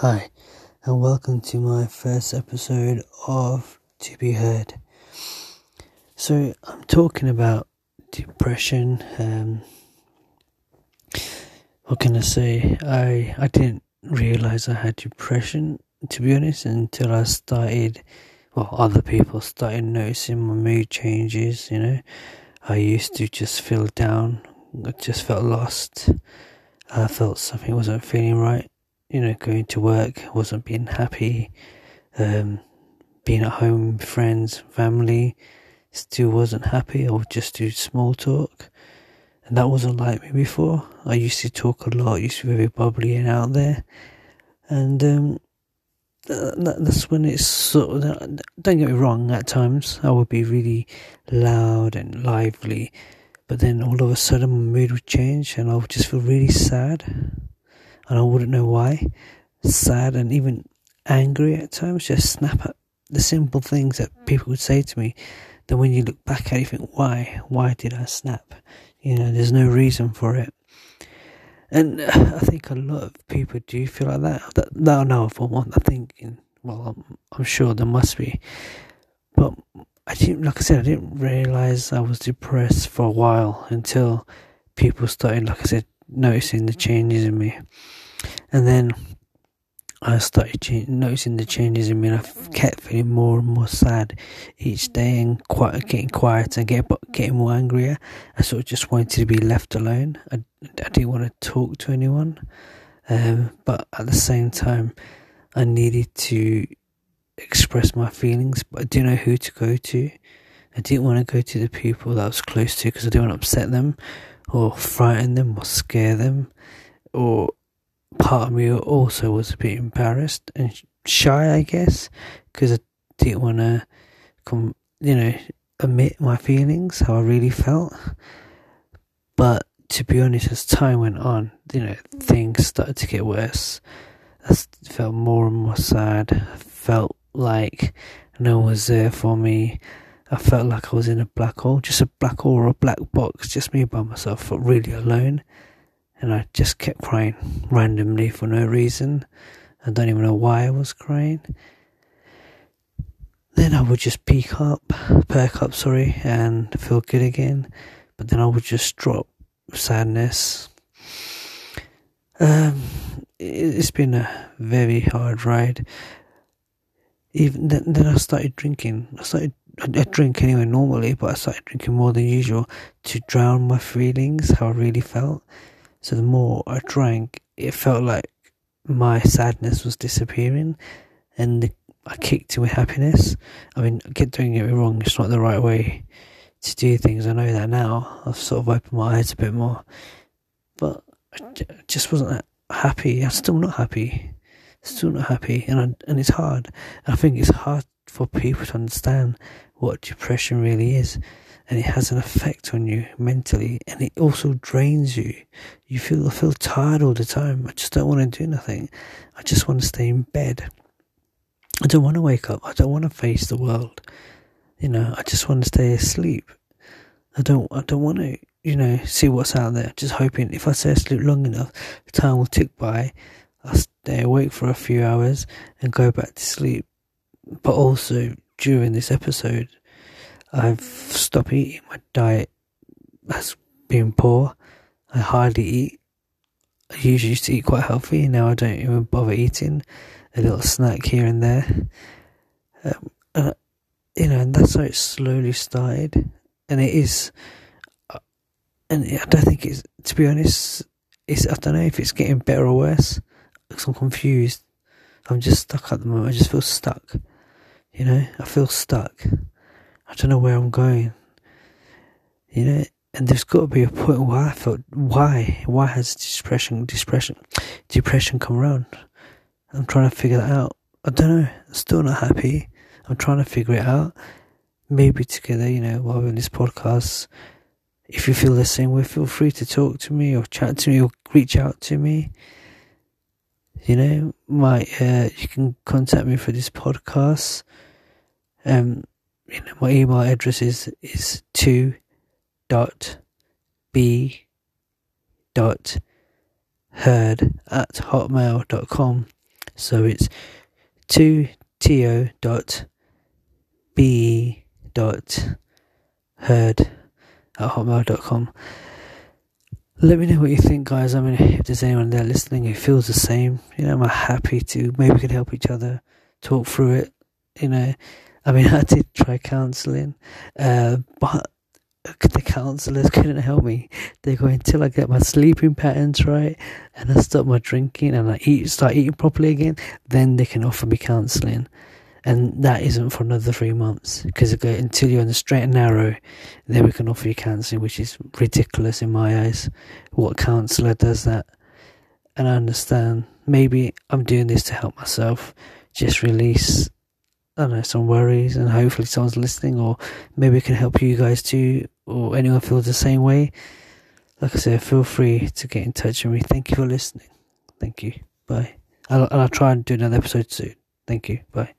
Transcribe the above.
Hi, and welcome to my first episode of To Be Heard. So, I'm talking about depression. Um, what can I say? I I didn't realize I had depression, to be honest, until I started. Well, other people started noticing my mood changes. You know, I used to just feel down. I just felt lost. I felt something wasn't feeling right you know, going to work, wasn't being happy, um, being at home friends, family, still wasn't happy. I would just do small talk. And that wasn't like me before. I used to talk a lot, used to be very bubbly and out there. And um, that's when it's sort of, don't get me wrong, at times I would be really loud and lively. But then all of a sudden my mood would change and I would just feel really sad and I wouldn't know why. Sad and even angry at times, just snap at the simple things that people would say to me. Then when you look back at it, you think, why? Why did I snap? You know, there's no reason for it. And uh, I think a lot of people do feel like that. That, that know for one. I think, well, I'm, I'm sure there must be. But I didn't, like I said, I didn't realize I was depressed for a while until people started, like I said, noticing the changes in me. And then I started noticing the changes in me, and I kept feeling more and more sad each day, and quite getting quieter and get, getting more angrier. I sort of just wanted to be left alone. I, I didn't want to talk to anyone, um, but at the same time, I needed to express my feelings, but I didn't know who to go to. I didn't want to go to the people that I was close to because I didn't want to upset them or frighten them or scare them or part of me also was a bit embarrassed and shy, I guess, because I didn't want to come, you know, admit my feelings, how I really felt. But to be honest, as time went on, you know, things started to get worse. I felt more and more sad. I felt like no one was there for me. I felt like I was in a black hole, just a black hole or a black box, just me by myself, felt really alone. And I just kept crying randomly for no reason. I don't even know why I was crying. Then I would just peak up, perk up, sorry, and feel good again. But then I would just drop sadness. Um, it's been a very hard ride. Even then, then I started drinking. I started I, drink anyway normally, but I started drinking more than usual to drown my feelings, how I really felt. So the more I drank, it felt like my sadness was disappearing, and the, I kicked to with happiness. I mean, get don't get me wrong, it's not the right way to do things. I know that now. I've sort of opened my eyes a bit more, but I just wasn't happy. I'm still not happy. Still not happy, and I, and it's hard. I think it's hard for people to understand what depression really is. And it has an effect on you mentally and it also drains you. You feel I feel tired all the time. I just don't want to do nothing. I just want to stay in bed. I don't want to wake up. I don't want to face the world. You know, I just want to stay asleep. I don't I don't want to, you know, see what's out there. Just hoping if I stay asleep long enough, time will tick by. I'll stay awake for a few hours and go back to sleep. But also during this episode, I've stopped eating. My diet has been poor. I hardly eat. I usually used to eat quite healthy. Now I don't even bother eating. A little snack here and there. Um, and, you know, and that's how it slowly started. And it is. Uh, and I don't think it's. To be honest, it's. I don't know if it's getting better or worse. Because I'm confused. I'm just stuck at the moment. I just feel stuck. You know, I feel stuck. I don't know where I'm going. You know, and there's got to be a point where I felt, why, why has depression, depression, depression come around? I'm trying to figure that out. I don't know. I'm still not happy. I'm trying to figure it out. Maybe together, you know, while we're on this podcast, if you feel the same way, feel free to talk to me or chat to me or reach out to me. You know, my uh, you can contact me for this podcast. Um, you know, my email address is is two dot b dot heard at hotmail dot com. So it's 2to dot be dot heard at hotmail.com. Let me know what you think, guys. I mean, if there's anyone there listening who feels the same, you know, I'm happy to. Maybe we could help each other talk through it. You know, I mean, I did try counselling, uh, but the counsellors couldn't help me. They go until I get my sleeping patterns right and I stop my drinking and I eat, start eating properly again. Then they can offer me counselling, and that isn't for another three months because until you're on the straight and narrow, then we can offer you counselling, which is ridiculous in my eyes. What counsellor does that? And I understand. Maybe I'm doing this to help myself, just release I don't know, some worries, and hopefully someone's listening, or maybe it can help you guys too, or anyone feels the same way. Like I said, feel free to get in touch with me. Thank you for listening. Thank you. Bye. I'll, I'll try and do another episode soon. Thank you. Bye.